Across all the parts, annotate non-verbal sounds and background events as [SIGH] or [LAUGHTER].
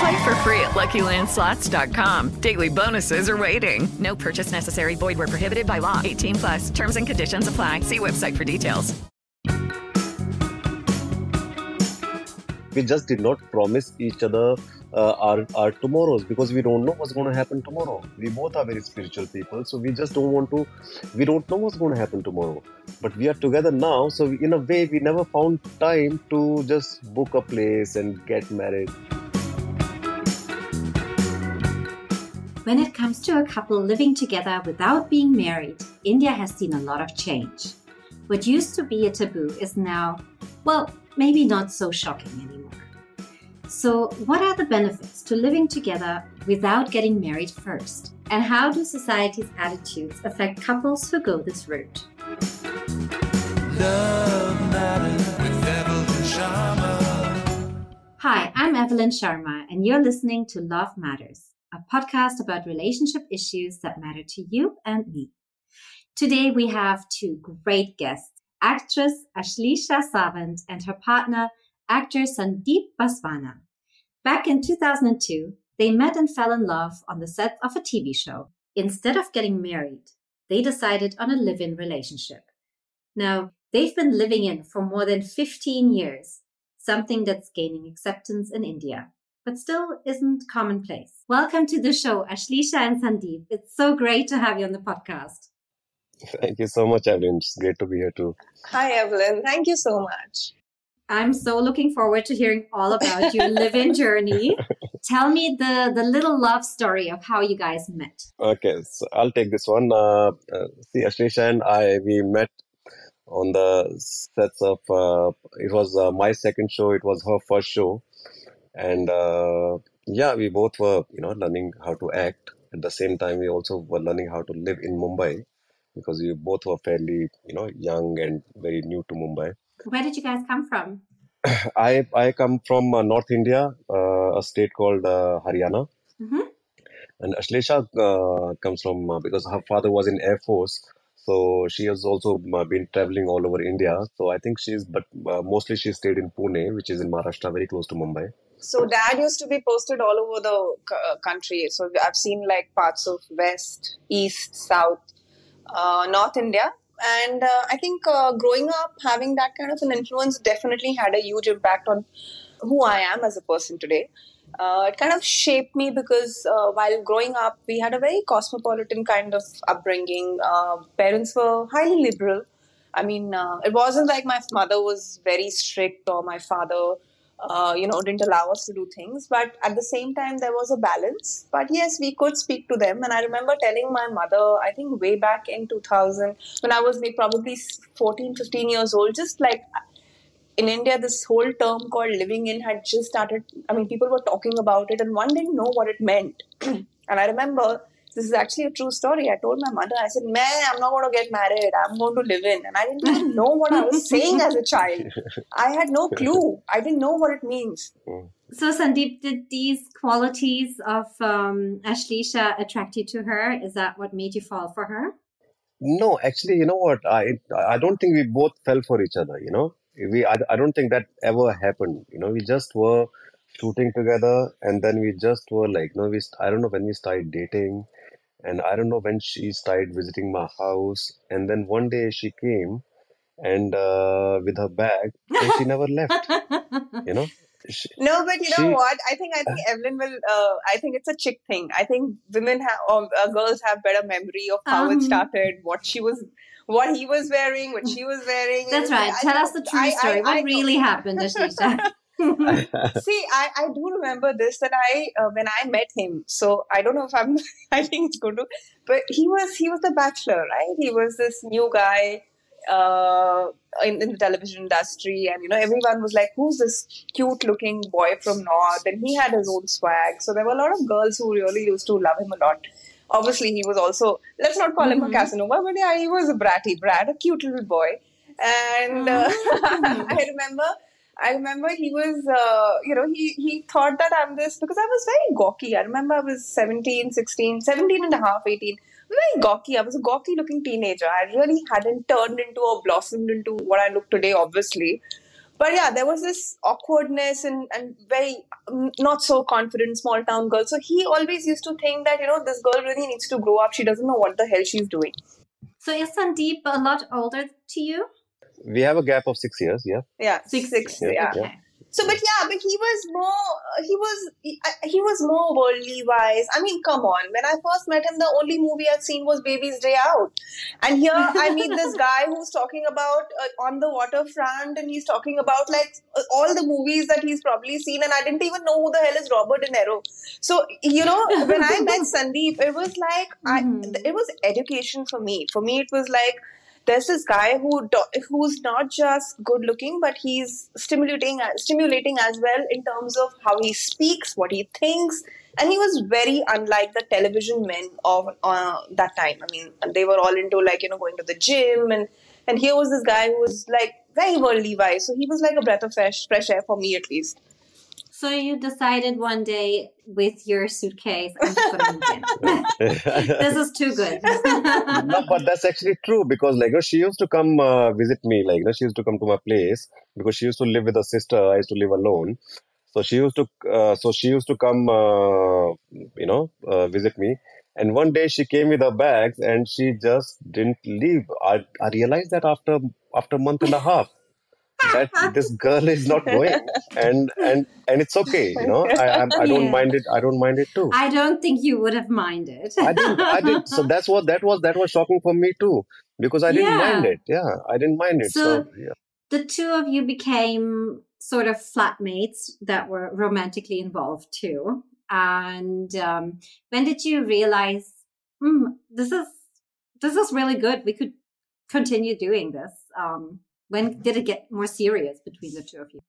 Play for free at LuckyLandSlots.com. Daily bonuses are waiting. No purchase necessary. Void where prohibited by law. 18 plus. Terms and conditions apply. See website for details. We just did not promise each other uh, our, our tomorrows because we don't know what's going to happen tomorrow. We both are very spiritual people, so we just don't want to, we don't know what's going to happen tomorrow. But we are together now, so in a way, we never found time to just book a place and get married. When it comes to a couple living together without being married, India has seen a lot of change. What used to be a taboo is now, well, maybe not so shocking anymore. So, what are the benefits to living together without getting married first? And how do society's attitudes affect couples who go this route? Hi, I'm Evelyn Sharma, and you're listening to Love Matters, a podcast about relationship issues that matter to you and me. Today, we have two great guests actress Ashlesha Savant and her partner, actor Sandeep Baswana. Back in 2002, they met and fell in love on the set of a TV show. Instead of getting married, they decided on a live in relationship. Now, they've been living in for more than 15 years, something that's gaining acceptance in India, but still isn't commonplace. Welcome to the show, Ashlesha and Sandeep. It's so great to have you on the podcast. Thank you so much, Evelyn. It's great to be here too. Hi, Evelyn. Thank you so much. I'm so looking forward to hearing all about your [LAUGHS] live-in journey. Tell me the the little love story of how you guys met. Okay, so I'll take this one. Uh, uh, see, Ashlesha and I we met on the sets of. Uh, it was uh, my second show. It was her first show, and uh, yeah, we both were you know learning how to act. At the same time, we also were learning how to live in Mumbai because we both were fairly you know young and very new to Mumbai. Where did you guys come from? [CLEARS THROAT] I I come from uh, North India, uh, a state called uh, Haryana, Mm-hmm. and Ashlesha uh, comes from uh, because her father was in Air Force, so she has also been traveling all over India. So I think she's, but uh, mostly she stayed in Pune, which is in Maharashtra, very close to Mumbai. So, dad used to be posted all over the uh, country. So, I've seen like parts of West, East, South, uh, North India. And uh, I think uh, growing up, having that kind of an influence definitely had a huge impact on who I am as a person today. Uh, it kind of shaped me because while growing up, we had a very cosmopolitan kind of upbringing. Parents were highly liberal. I mean, it wasn't like my mother was very strict or my father, uh, you know, didn't allow us to do things. But at the same time, there was a balance. But yes, we could speak to them. And I remember telling my mother, I think way back in 2000, when I was like probably 14, 15 years old, just like in India, this whole term called living in had just started. I mean, people were talking about it, and one didn't know what it meant. [CLEARS THROAT] and I remember this is actually a true story. I told my mother, I said, Man, I'm not going to get married. I'm going to live in. And I didn't even know what I was saying as a child. [LAUGHS] I had no clue. I didn't know what it means. So, Sandeep, did these qualities of um, Ashlesha attract you to her? Is that what made you fall for her? No, actually, you know what? I I don't think we both fell for each other. You know, we I, I don't think that ever happened. You know, we just were shooting together, and then we just were like, no, we I don't know when we started dating, and I don't know when she started visiting my house, and then one day she came, and uh, with her bag, and she never left. You know, she, No, but you know what? I think I think [LAUGHS] Evelyn will. Uh, I think it's a chick thing. I think women have or uh, girls have better memory of how it Um, started, what she was, what he was wearing, what she was wearing. That's right. I, Tell us the true I- story. I- what I really happened, Ashlesha? [LAUGHS] [LAUGHS] [LAUGHS] See, I, I do remember this that I uh, when I met him. So I don't know if I'm. [LAUGHS] I think it's going to, but he was he was the bachelor, right? He was this new guy uh, in, in the television industry, and you know everyone was like, "Who's this cute looking boy from North?" And he had his own swag. So there were a lot of girls who really used to love him a lot. Obviously, he was also let's not call him a Casanova, but yeah, he was a bratty brat, a cute little boy. And uh, [LAUGHS] I remember I remember he was, uh, you know, he, he thought that I'm this because I was very gawky. I remember I was 17, 16, 17 and a half, 18. Very gawky. I was a gawky looking teenager. I really hadn't turned into or blossomed into what I look today, obviously. But yeah, there was this awkwardness and, and very mm, not so confident small town girl. So he always used to think that, you know, this girl really needs to grow up. She doesn't know what the hell she's doing. so is Sandeep a lot older to you? We have a gap of six years, yeah. Yeah, six, six, Yeah, yeah. yeah. So, but yeah, but he was more, he was, he, he was more worldly wise. I mean, come on. When I first met him, the only movie I'd seen was Baby's Day Out. And here I meet this [LAUGHS] guy who's talking about uh, on the waterfront and he's talking about like uh, all the movies that he's probably seen. And I didn't even know who the hell is Robert De Niro. So, you know, when I met [LAUGHS] Sandeep, it was like, I, it was education for me. For me, it was like, there's this guy who who's not just good looking but he's stimulating stimulating as well in terms of how he speaks what he thinks. And he was very unlike the television men of uh, that time. I mean they were all into like you know going to the gym. And and here was this guy who was like very worldly wise so he was like a breath of fresh fresh air for me at least So you decided one day with your suitcase, [LAUGHS] this is too good. [LAUGHS] no, but that's actually true because like you know, she used to come uh, visit me. Like you know, she used to come to my place because she used to live with her sister. I used to live alone. So she used to, uh, so she used to come, uh, you know, uh, visit me. And one day she came with her bags and she just didn't leave. I, I realized that after after a month and a half that this girl is not going, and and and it's okay. You know, I I, I don't Yeah. mind it. I don't mind it too. I don't think you would have minded. I didn't. I did. So that's what that was. That was shocking for me too because I didn't Yeah. mind it. Yeah, I didn't mind it. So, So- yeah. the two of you became sort of flatmates that were romantically involved too. And um, when did you realize hmm, this is this is really good? We could continue doing this. Um, when did it get more serious between the two of you?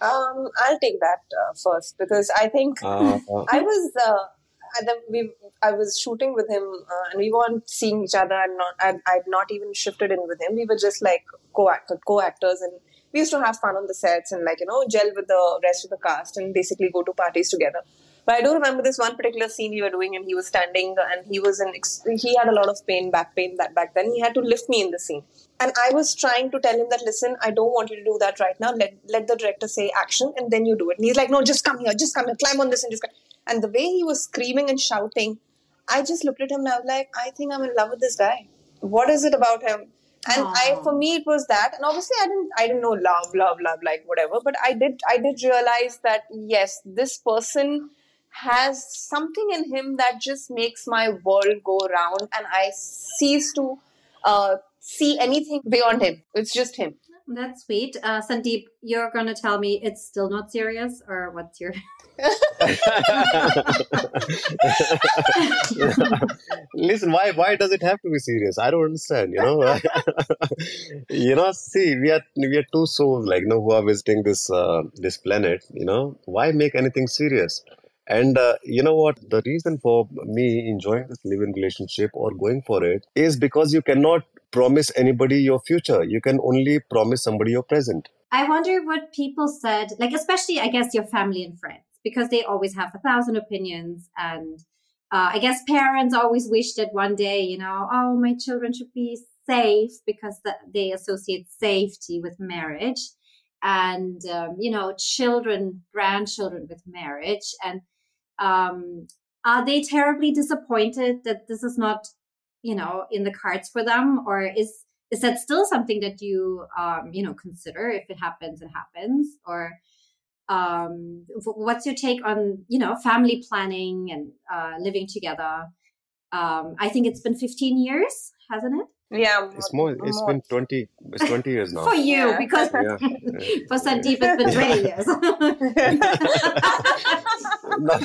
um i'll take that uh, first because i think Uh, uh, I was uh, at the, we I was shooting with him uh, and we weren't seeing each other and not I'd, I'd not even shifted in with him. We were just like co-act co actors and we used to have fun on the sets and like you know gel with the rest of the cast and basically go to parties together. But I do remember this one particular scene we were doing and he was standing and he was in he had a lot of pain back pain that back then he had to lift me in the scene. And I was trying to tell him that, listen, I don't want you to do that right now. Let let the director say action, and then you do it. And he's like, no, just come here, just come here, climb on this, and just. Come. And the way he was screaming and shouting, I just looked at him and I was like, I think I'm in love with this guy. What is it about him? And I, for me, it was that. And obviously, I didn't, I didn't know love, love, love, like whatever. But I did, I did realize that yes, this person has something in him that just makes my world go round, and I cease to uh, see anything beyond him. It's just him. That's sweet. Uh, Sandeep, you're going to tell me it's still not serious, or what's your. [LAUGHS] Listen, why why does it have to be serious? I don't understand. You know, [LAUGHS] you know. See, we are we are two souls, like you know, who are visiting this uh, this planet. You know, why make anything serious? And uh, you know what? The reason for me enjoying this live-in relationship or going for it is because you cannot promise anybody your future. You can only promise somebody your present. I wonder what people said, like, especially, I guess, your family and friends, because they always have a thousand opinions. And uh, I guess parents always wish that one day, you know, oh, my children should be safe because they associate safety with marriage. And, um, you know, children, grandchildren with marriage. And um, are they terribly disappointed that this is not, you know, in the cards for them? Or is, is that still something that you um, you know consider if it happens it happens? Or um, what's your take on you know family planning and uh, living together? Um, i think it's been 15 years hasn't it Yeah, It's more. It's more. been twenty. It's twenty years [LAUGHS] now. For you, Yeah. because Yeah. [LAUGHS] for Sandeep it's been 20 years. [LAUGHS] no,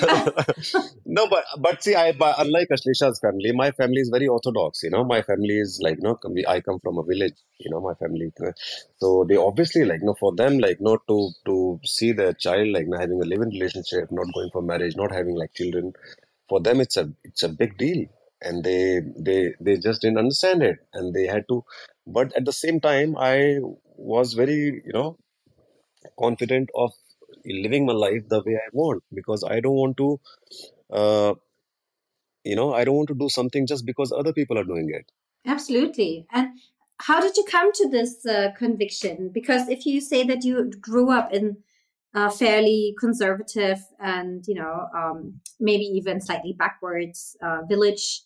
no, but but see, I but unlike Ashlesha's family, my family is very orthodox. You know, my family is like, you know, I come from a village. You know, my family. So they obviously like, you know, for them, like, not to to see their child like you know, having a living relationship, not going for marriage, not having like children. For them, it's a it's a big deal, and they they they just didn't understand it, and they had to. But at the same time, I was very, you know, confident of living my life the way I want because I don't want to, uh, you know, I don't want to do something just because other people are doing it. Absolutely. And how did you come to this uh, conviction? Because if you say that you grew up in a fairly conservative and, you know, um, maybe even slightly backwards uh, village,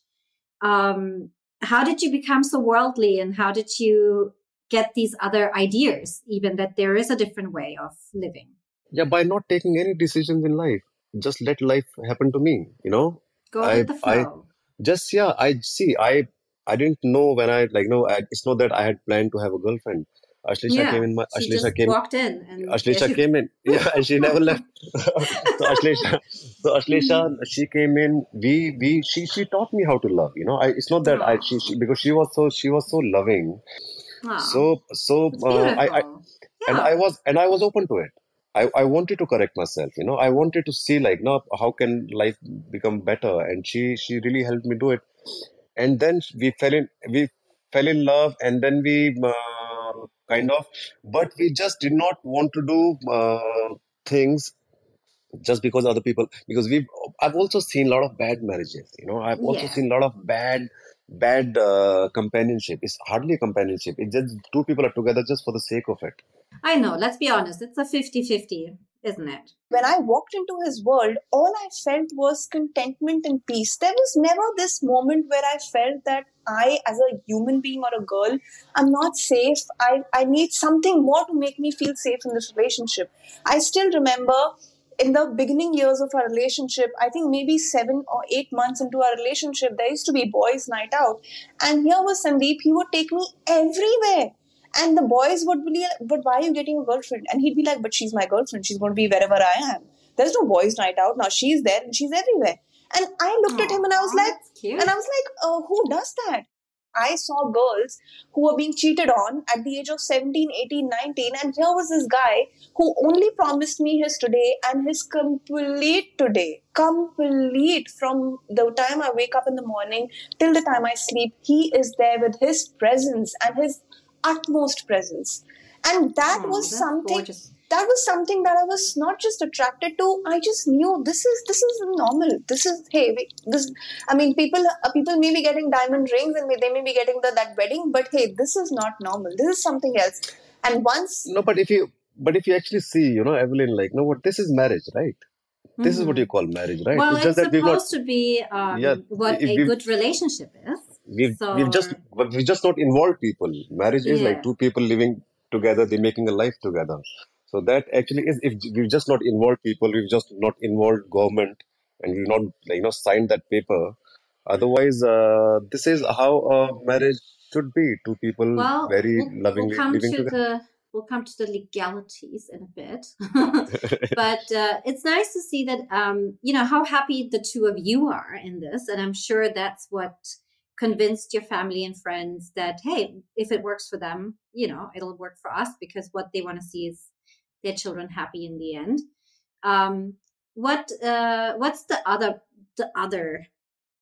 um, how did you become so worldly and how did you get these other ideas, even that there is a different way of living? Yeah, by not taking any decisions in life, just let life happen to me, you know. Go I with the I just yeah, I see. I I didn't know when I like no. I, it's not that I had planned to have a girlfriend. Ashlesha yeah. came in. My she Ashlesha just came. walked in and Ashlesha she- came in. [LAUGHS] Yeah, and she never left. so Ashlesha, so Ashlesha, she came in. We, we, she, she taught me how to love. You know, I. It's not that I, she, she, because she was so, she was so loving. Wow. So, so uh, I, I, beautiful. and I was, and I was open to it. I, I wanted to correct myself. You know, I wanted to see like, no, how can life become better? And she, she really helped me do it. And then we fell in, we fell in love, and then we uh, kind of, but we just did not want to do uh, things just because other people because we've i've also seen a lot of bad marriages you know i've also Yeah. seen a lot of bad bad uh, companionship it's hardly a companionship it's just two people are together just for the sake of it I know. Let's be honest. It's a 50 50, isn't it? when I walked into his world, all I felt was contentment and peace. There was never this moment where I felt that I, as a human being or a girl, I'm not safe. I, I need something more to make me feel safe in this relationship. I still remember in the beginning years of our relationship, I think maybe seven or eight months into our relationship, there used to be boys' night out. And here was Sandeep, he would take me everywhere. And the boys would be like, but why are you getting a girlfriend? And he'd be like, but she's my girlfriend. She's going to be wherever I am. There's no boys' night out. Now she's there and she's everywhere. And I looked at him and I was like, cute. and I was like, uh, who does that? I saw girls who were being cheated on at the age of 17, 18, 19. And here was this guy who only promised me his today and his complete today. Complete from the time I wake up in the morning till the time I sleep. He is there with his presence and his utmost presence. And that Aw, was something gorgeous. That was something that I was not just attracted to. I just knew this is this is normal. This is hey, wait, this. I mean, people uh, people may be getting diamond rings and may, they may be getting the, that wedding, but hey, this is not normal. This is something else. And once no but if you but if you actually see you know evelyn like no what this is marriage right this is what Mhm. you call marriage right Well, it's it's, just that we've got supposed to be um, Yeah, what if a good relationship is. we've So, we've just but we just not involved people marriage is Yeah. like two people living together they're making a life together so that actually is if we've just not involved people we've just not involved government and we've not you know signed that paper. Otherwise uh, this is how a marriage should be. Two people well, very we'll, we'll come living to together. the we'll come to the legalities in a bit. [LAUGHS] [LAUGHS] but uh, it's nice to see that um, you know how happy the two of you are in this, and I'm sure that's what convinced your family and friends that hey, if it works for them, you know, it'll work for us because what they want to see is their children happy in the end. Um, what uh, what's the other the other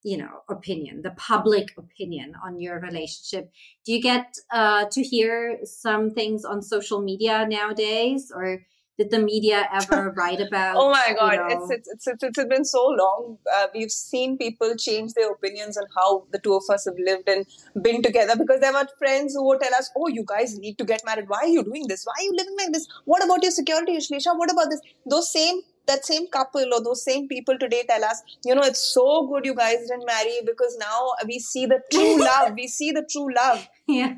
you know opinion the public opinion on your relationship do you get uh, to hear some things on social media nowadays or did the media ever [LAUGHS] write about Oh my you god, know- it's, it's it's it's it's been so long. Uh, we've seen people change their opinions on how the two of us have lived and been together because there were friends who would tell us, "Oh, you guys need to get married. Why are you doing this? Why are you living like this? What about your security, Ashlesha? What about this?" Those same that same couple or those same people today tell us, "You know, it's so good you guys didn't marry because now we see the true [LAUGHS] love. We see the true love." yeah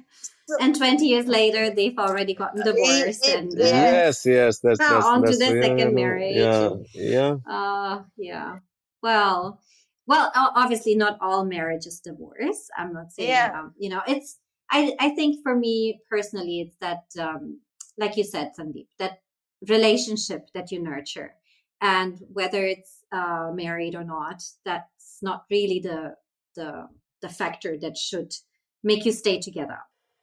and 20 years later they've already gotten divorced it- and uh, yes yes that's Now that's, on to that's the yeah, second no, marriage. yeah yeah Uh, yeah. Well, well, obviously not all marriage is divorce. I'm not saying, Yeah. um, you know, it's I, I think for me personally, it's that, um, like you said, Sandeep, that relationship that you nurture. And whether it's uh, married or not, that's not really the, the, the factor that should make you stay together.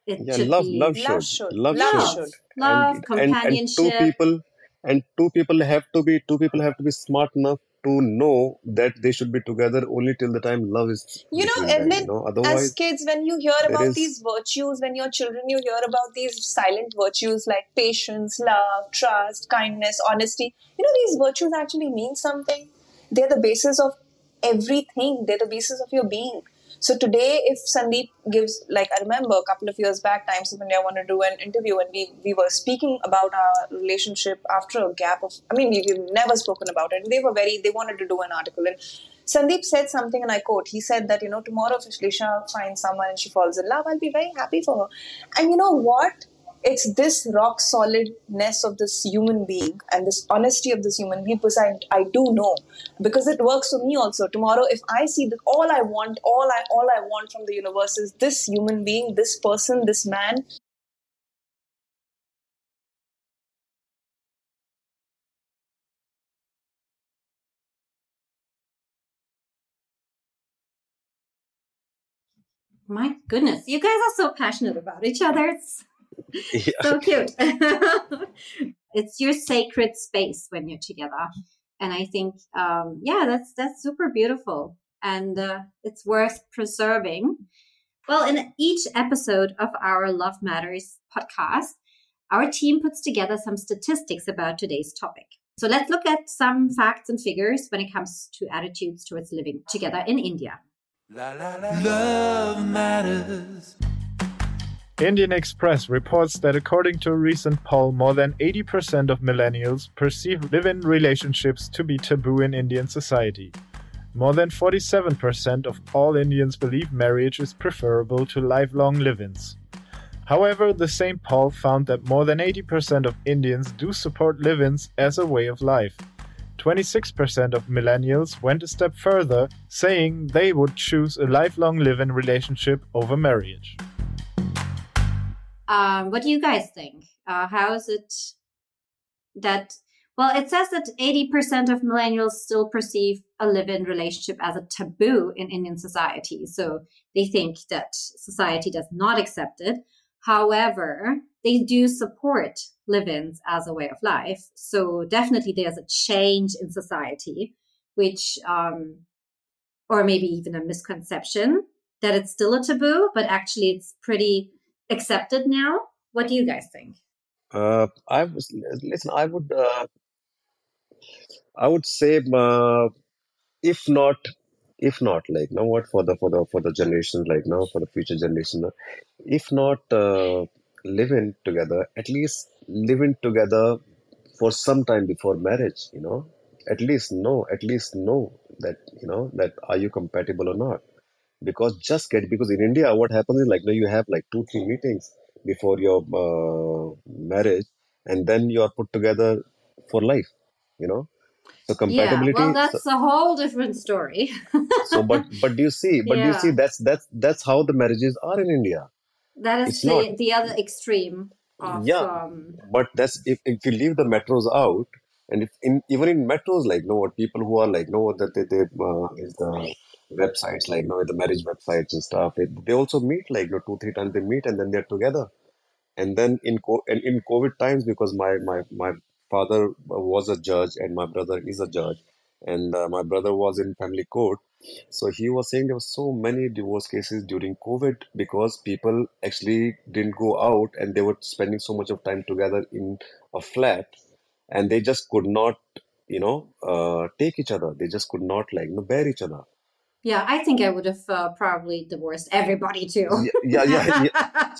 It yeah love love Love should love love, should love, and, and and companionship. two people and two people have to be two people have to be smart enough to know that they should be together only till the time love is You know, them Evelyn, you know as kids, when you hear about is these virtues, when you're children, you hear about these silent virtues like patience, love, trust, kindness, honesty. You know, these virtues actually mean something. They're the basis of everything, they're the basis of your being. So today, if Sandeep gives, like I remember a couple of years back, Times of India wanted to do an interview, and we we were speaking about our relationship after a gap of. I mean, we, we've never spoken about it. They were very. They wanted to do an article, and Sandeep said something, and I quote. He said that you know tomorrow if Shlisha finds someone and she falls in love, I'll be very happy for her. And you know what? It's this rock solidness of this human being and this honesty of this human being because I, I do know because it works for me also tomorrow if i see that all i want all i all i want from the universe is this human being this person this man My goodness, you guys are so passionate about each other. It's yeah. so cute. [LAUGHS] it's your sacred space when you're together, and I think, um, yeah, that's that's super beautiful, and uh, it's worth preserving. Well, in each episode of our Love Matters podcast, our team puts together some statistics about today's topic. So let's look at some facts and figures when it comes to attitudes towards living together in India. Love matters. Indian Express reports that according to a recent poll, more than 80% of millennials perceive live in relationships to be taboo in Indian society. More than 47% of all Indians believe marriage is preferable to lifelong live ins. However, the same poll found that more than 80% of Indians do support live ins as a way of life. 26% of millennials went a step further, saying they would choose a lifelong live in relationship over marriage. Um, what do you guys think? Uh, how is it that? Well, it says that 80% of millennials still perceive a live in relationship as a taboo in Indian society. So they think that society does not accept it. However, they do support live ins as a way of life. So definitely there's a change in society, which, um, or maybe even a misconception that it's still a taboo, but actually it's pretty accepted now. What do you guys think? Uh, I was listen. I would, uh, I would say, uh, if not, if not, like now, what for the for the for the generation, like now for the future generation, uh, if not uh, living together, at least living together for some time before marriage. You know, at least know, at least know that you know that are you compatible or not because just get because in India what happens is like now you have like two three meetings before your uh, marriage and then you are put together for life you know? So Yeah, compatibility well, so, that's a whole different story. so but [LAUGHS] but do you see but do you see that's that's that's how the marriages are in India. That is it's not the the other extreme of yeah um, but that's if, if you leave the metros out and if in even in metros like no what people who are like no that they, they uh, is the websites like no the marriage websites and stuff it, they also meet like no two three times they meet and then they're together. And then in co- and in covid times because my my my father was a judge and my brother is a judge and uh, my brother was in family court. So he was saying there were so many divorce cases during covid because people actually didn't go out and they were spending so much of time together in a flat and they just could not you know uh, take each other. They just could not like you know, bear each other yeah, I think I would have uh, probably divorced everybody too. yeah yeah yeah, yeah. [LAUGHS]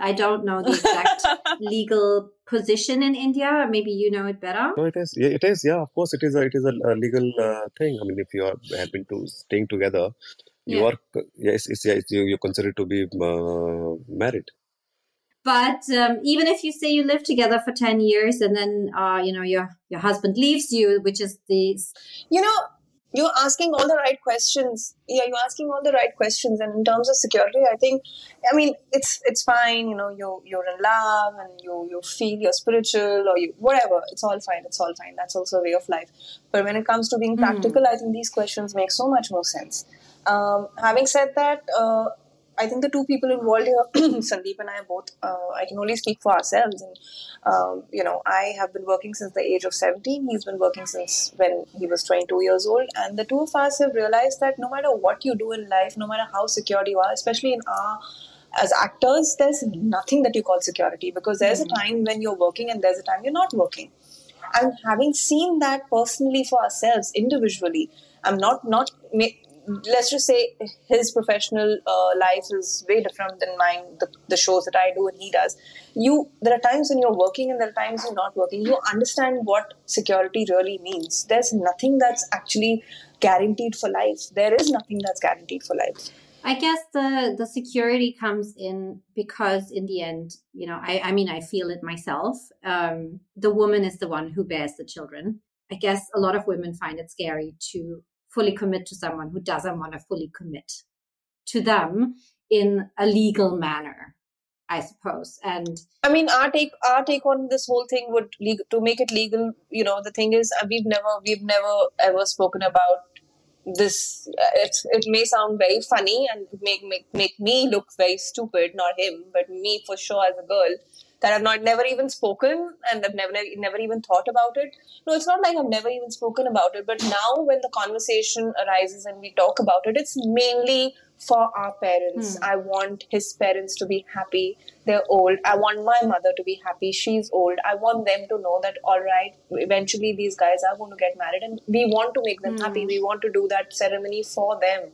I don't know the exact [LAUGHS] legal position in India. Maybe you know it better. No, it is. Yeah, it is. Yeah, of course, it is. A, it is a, a legal uh, thing. I mean, if you are been to staying together, you Yeah. are yes, it's, yeah, it's, you, you're considered to be uh, married. But um, even if you say you live together for 10 years and then, uh, you know, your, your husband leaves you, which is the, you know you're asking all the right questions. Yeah you're asking all the right questions. And in terms of security i think i mean it's it's fine you know you you're in love and you you feel you're spiritual or you whatever. It's all fine. It's all fine. That's also a way of life. But when it comes to being practical i think these questions make so much more sense. Um, having said that uh, I think the two people involved here, [CLEARS THROAT] Sandeep and I both, uh, I can only speak for ourselves. And, um, you know, I have been working since the age of 17. He's been working since when he was 22 years old. And the two of us have realized that no matter what you do in life, no matter how secure you are, especially in our as actors, there's nothing that you call security because there's a time when you're working and there's a time you're not working. And having seen that personally for ourselves individually, I'm not not let's just say his professional uh, life is way different than mine the, the shows that i do and he does. You there are times when you're working and there are times you're not working. You understand what security really means. There's nothing that's actually guaranteed for life. There is nothing that's guaranteed for life. I guess the the security comes in because in the end, you know, I, I mean, I feel it myself. Um, the woman is the one who bears the children. I guess a lot of women find it scary to fully commit to someone who doesn't want to fully commit to them in a legal manner i suppose and i mean our take our take on this whole thing would to make it legal you know the thing is uh, we've never we've never ever spoken about this it, it may sound very funny and make, make make me look very stupid not him but me for sure as a girl that I've not never even spoken and I've never never even thought about it. No, it's not like I've never even spoken about it, but now when the conversation arises and we talk about it, it's mainly for our parents. Hmm. I want his parents to be happy. They're old. I want my mother to be happy. She's old. I want them to know that all right, eventually these guys are going to get married and we want to make them hmm. happy. We want to do that ceremony for them.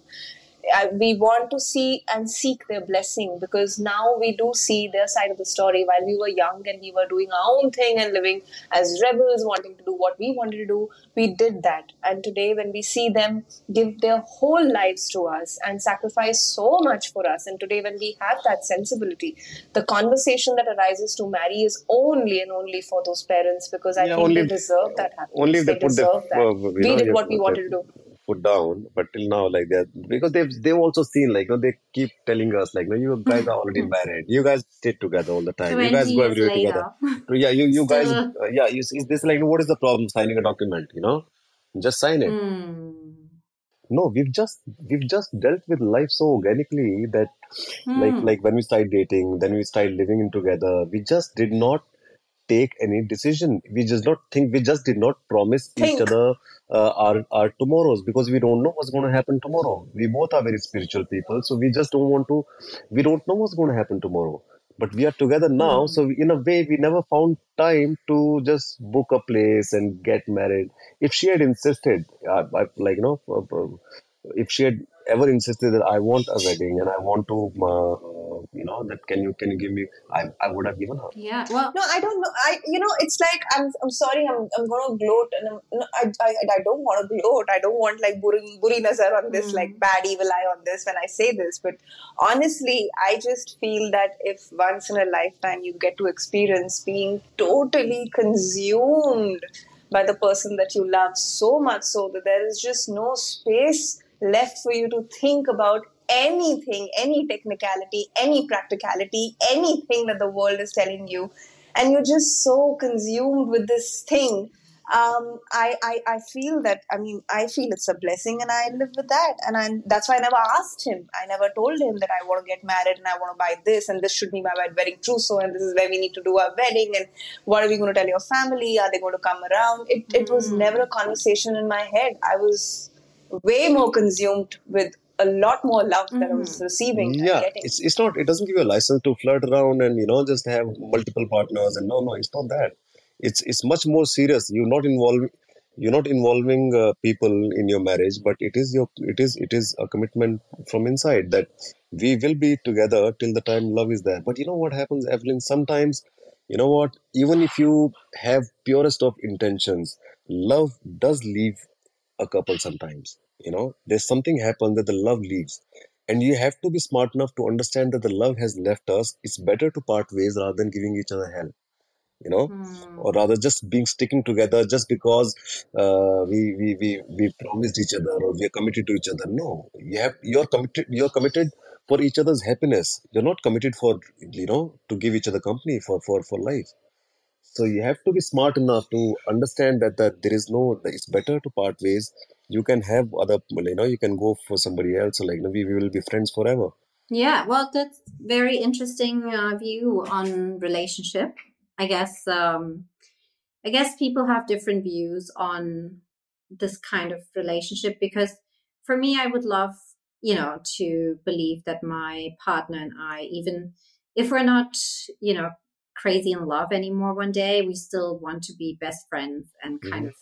I, we want to see and seek their blessing because now we do see their side of the story. While we were young and we were doing our own thing and living as rebels, wanting to do what we wanted to do, we did that. And today, when we see them give their whole lives to us and sacrifice so much for us, and today, when we have that sensibility, the conversation that arises to marry is only and only for those parents because I yeah, think they deserve that happiness. Only if they, they deserve the, that. Uh, we know, did what we wanted to do put down, but till now, like that, because they've they've also seen like you know, they keep telling us like, no, you guys are already married. You guys stay together all the time. You guys go everywhere together. [LAUGHS] yeah, you you guys, uh, yeah, you is this like what is the problem signing a document? You know, just sign it. Mm. No, we've just we've just dealt with life so organically that mm. like like when we started dating, then we started living in together. We just did not take any decision. We just not think. We just did not promise think. each other uh, our our tomorrows because we don't know what's going to happen tomorrow. We both are very spiritual people, so we just don't want to. We don't know what's going to happen tomorrow. But we are together now, mm. so in a way, we never found time to just book a place and get married. If she had insisted, uh, I, like you know, uh, uh, if she had ever insisted that I want a wedding and I want to, uh, you know, that can you can you give me? I, I would have given her. Yeah. Well, no, I don't know. I you know, it's like I'm I'm sorry. I'm I'm gonna gloat and I'm, no, I, I I don't want to gloat. I don't want like buri buri nazar on this, mm. like bad evil eye on this when I say this. But honestly, I just feel that if once in a lifetime you get to experience being totally consumed by the person that you love so much so that there is just no space left for you to think about anything, any technicality, any practicality, anything that the world is telling you. And you're just so consumed with this thing. Um, I, I, I feel that, I mean, I feel it's a blessing and I live with that. And I, that's why I never asked him. I never told him that I want to get married and I want to buy this and this should be my wedding trousseau and this is where we need to do our wedding and what are we going to tell your family? Are they going to come around? It, it was hmm. never a conversation in my head. I was way more consumed with a lot more love that I was mm-hmm. receiving. Yeah, it's it's not. It doesn't give you a license to flirt around and you know just have multiple partners. And no, no, it's not that. It's it's much more serious. You're not involving. You're not involving uh, people in your marriage, but it is your it is it is a commitment from inside that we will be together till the time love is there. But you know what happens, Evelyn? Sometimes, you know what? Even if you have purest of intentions, love does leave a couple sometimes you know there's something happens that the love leaves and you have to be smart enough to understand that the love has left us it's better to part ways rather than giving each other hell you know, Hmm. or rather just being sticking together just because uh, we, we we we promised each other or we are committed to each other. No, you have you're committed. You're committed for each other's happiness. You're not committed for you know to give each other company for for for life. So you have to be smart enough to understand that that there is no. It's better to part ways. You can have other, you know, you can go for somebody else. Like, you know, we, we will be friends forever. Yeah, well, that's very interesting uh, view on relationship. I guess um, I guess people have different views on this kind of relationship because for me, I would love you know to believe that my partner and I, even if we're not you know crazy in love anymore, one day we still want to be best friends and kind Mhm. of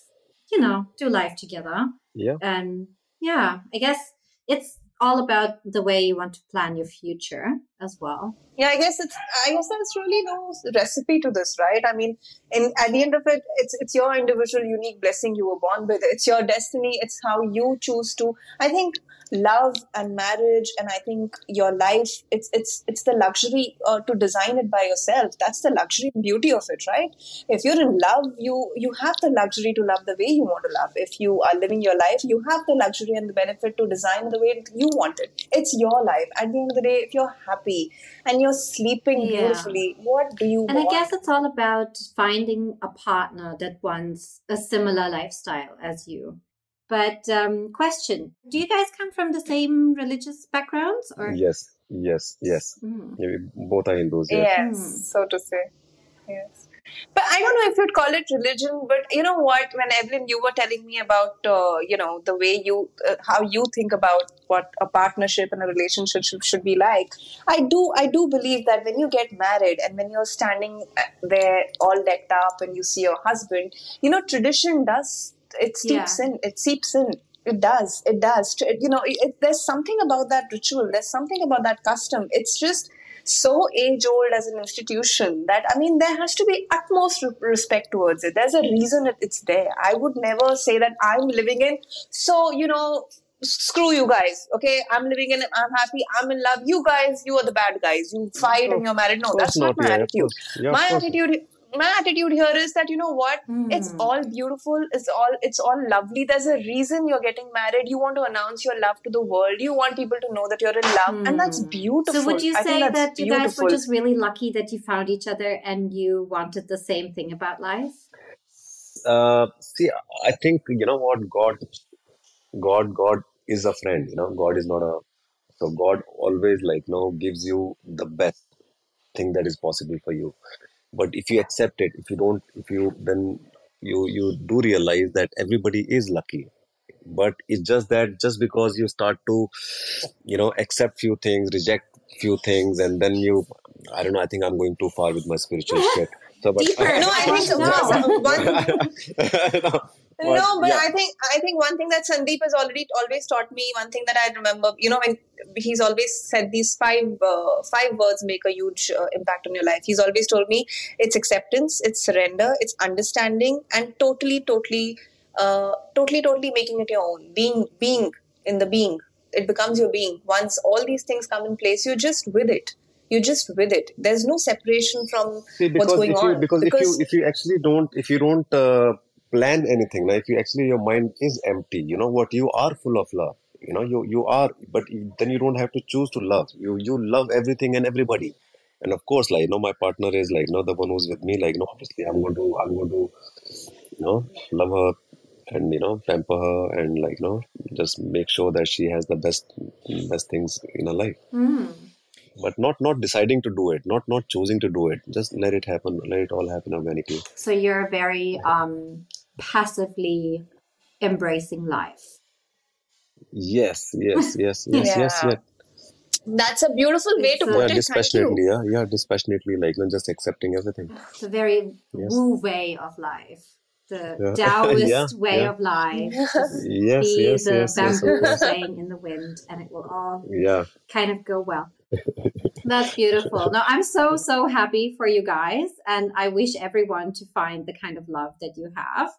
you know do life together. Yeah. And yeah, I guess it's all about the way you want to plan your future as well. Yeah, I guess it's. I guess there's really no recipe to this, right? I mean, in at the end of it, it's it's your individual, unique blessing you were born with. It's your destiny. It's how you choose to. I think love and marriage, and I think your life. It's it's it's the luxury uh, to design it by yourself. That's the luxury and beauty of it, right? If you're in love, you you have the luxury to love the way you want to love. If you are living your life, you have the luxury and the benefit to design the way you want it. It's your life. At the end of the day, if you're happy and you're sleeping Yeah. beautifully, what do you And I guess it's all about finding a partner that wants a similar lifestyle as you. But um, question: Do you guys come from the same religious backgrounds, or Yes, yes, yes. Mm. Yeah, we both are Hindus. Yeah. Yes, Hmm. so to say. Yes. But I don't know if you'd call it religion, but you know what? When Evelyn, you were telling me about, uh, you know, the way you, uh, how you think about what a partnership and a relationship should, should be like. I do, I do believe that when you get married and when you're standing uh, there all decked up and you see your husband, you know, tradition does, it seeps in, it seeps in. It does, it does. You know, it- there's something about that ritual, there's something about that custom. It's just, so age old as an institution that I mean there has to be utmost respect towards it. There's a reason it, it's there. I would never say that I'm living in so you know screw you guys. Okay, I'm living in. I'm happy. I'm in love. You guys, you are the bad guys. You fight and you're married. No, that's course not my yeah, attitude. Yeah, my attitude. My attitude here is that you know what it's Hmm. all beautiful it's all it's all lovely there's a reason you're getting married you want to announce your love to the world you want people to know that you're in love and that's beautiful Hmm. so? Would you I think say that you guys were beautiful. just really lucky that you found each other and you wanted the same thing about life? Uh, see, I think you know what God, God, God is a friend. You know, God is not a. So God always like you know gives you the best thing that is possible for you. But if you accept it, if you don't, if you then you you do realize that everybody is lucky. But it's just that just because you start to, you know, accept few things, reject few things, and then you, I don't know. I think I'm going too far with my spiritual [LAUGHS] shit. So, but Deeper. no i think No. [LAUGHS] one, [LAUGHS] no, no, but yeah. I think I think one thing that Sandeep has already always taught me. One thing that I remember, you know, when he's always said these five uh, five words make a huge uh, impact on your life. He's always told me it's acceptance, it's surrender, it's understanding, and totally, totally, uh, totally, totally making it your own. Being, being in the being, it becomes your being. Once all these things come in place, you're just with it. You're just with it. There's no separation from See, what's going you on. because, if you if you actually don't if you don't uh, plan anything, now if you actually your mind is empty, you know what you are full of love. You know you you are, but then you don't have to choose to love. You you love everything and everybody, and of course, like you know, my partner is like you know the one who's with me. Like you know, obviously, I'm going to I'm going to you know love her and you know pamper her and like you know just make sure that she has the best best things in her life Hmm. but not not deciding to do it not not choosing to do it just let it happen let it all happen organically So you're very um, passively embracing life. yes yes yes [LAUGHS] yes yes Yeah. yes That's a beautiful way to It's a- put yeah it. Thank you. dispassionately yeah yeah dispassionately like you know, just accepting everything It's a very Yes. woo way of life. The [LAUGHS] Yeah. Taoist Yeah, way yeah. of life. [LAUGHS] Just yes be yes the yes yes of bamboo course. swaying in the wind and it will all yeah kind of go well. That's beautiful. No, I'm so, so happy for you guys. And I wish everyone to find the kind of love that you have.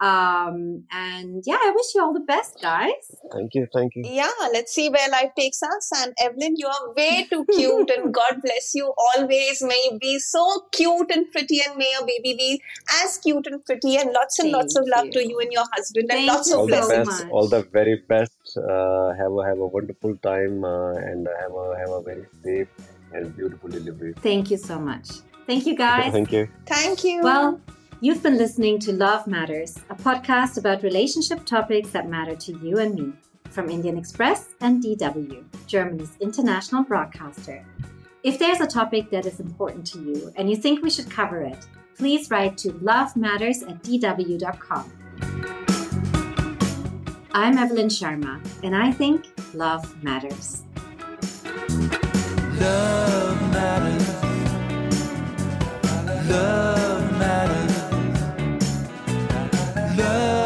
Um, and yeah, I wish you all the best, guys. Thank you, thank you. Yeah, let's see where life takes us. And Evelyn, you are way too cute, and God bless you always. May you be so cute and pretty, and may your baby be as cute and pretty, and lots and Thank lots of love you. to you and your husband, and Thank lots you All of the so blessings. best, all the very best. Uh, have a have a wonderful time uh, and have a have a very safe and beautiful delivery. Thank you so much. Thank you, [LAUGHS] guys. Thank you. Thank you. Well, you've been listening to Love Matters, a podcast about relationship topics that matter to you and me from Indian Express and DW, Germany's international broadcaster. If there's a topic that is important to you and you think we should cover it, please write to lovematters at dw.com. I'm Evelyn Sharma, and I think love matters. Love matters. Love love.